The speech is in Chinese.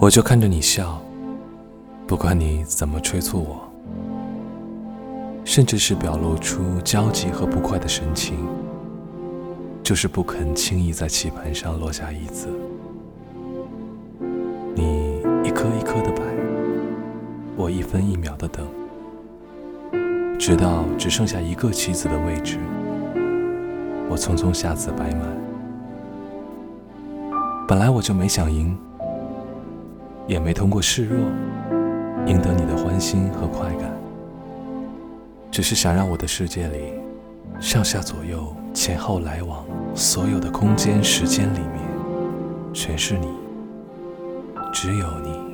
我就看着你笑，不管你怎么催促我，甚至是表露出焦急和不快的神情，就是不肯轻易在棋盘上落下一子。你一颗一颗的摆，我一分一秒的等，直到只剩下一个棋子的位置，我匆匆下子摆满。本来我就没想赢，也没通过示弱赢得你的欢心和快感，只是想让我的世界里，上下左右、前后来往，所有的空间、时间里面，全是你，只有你。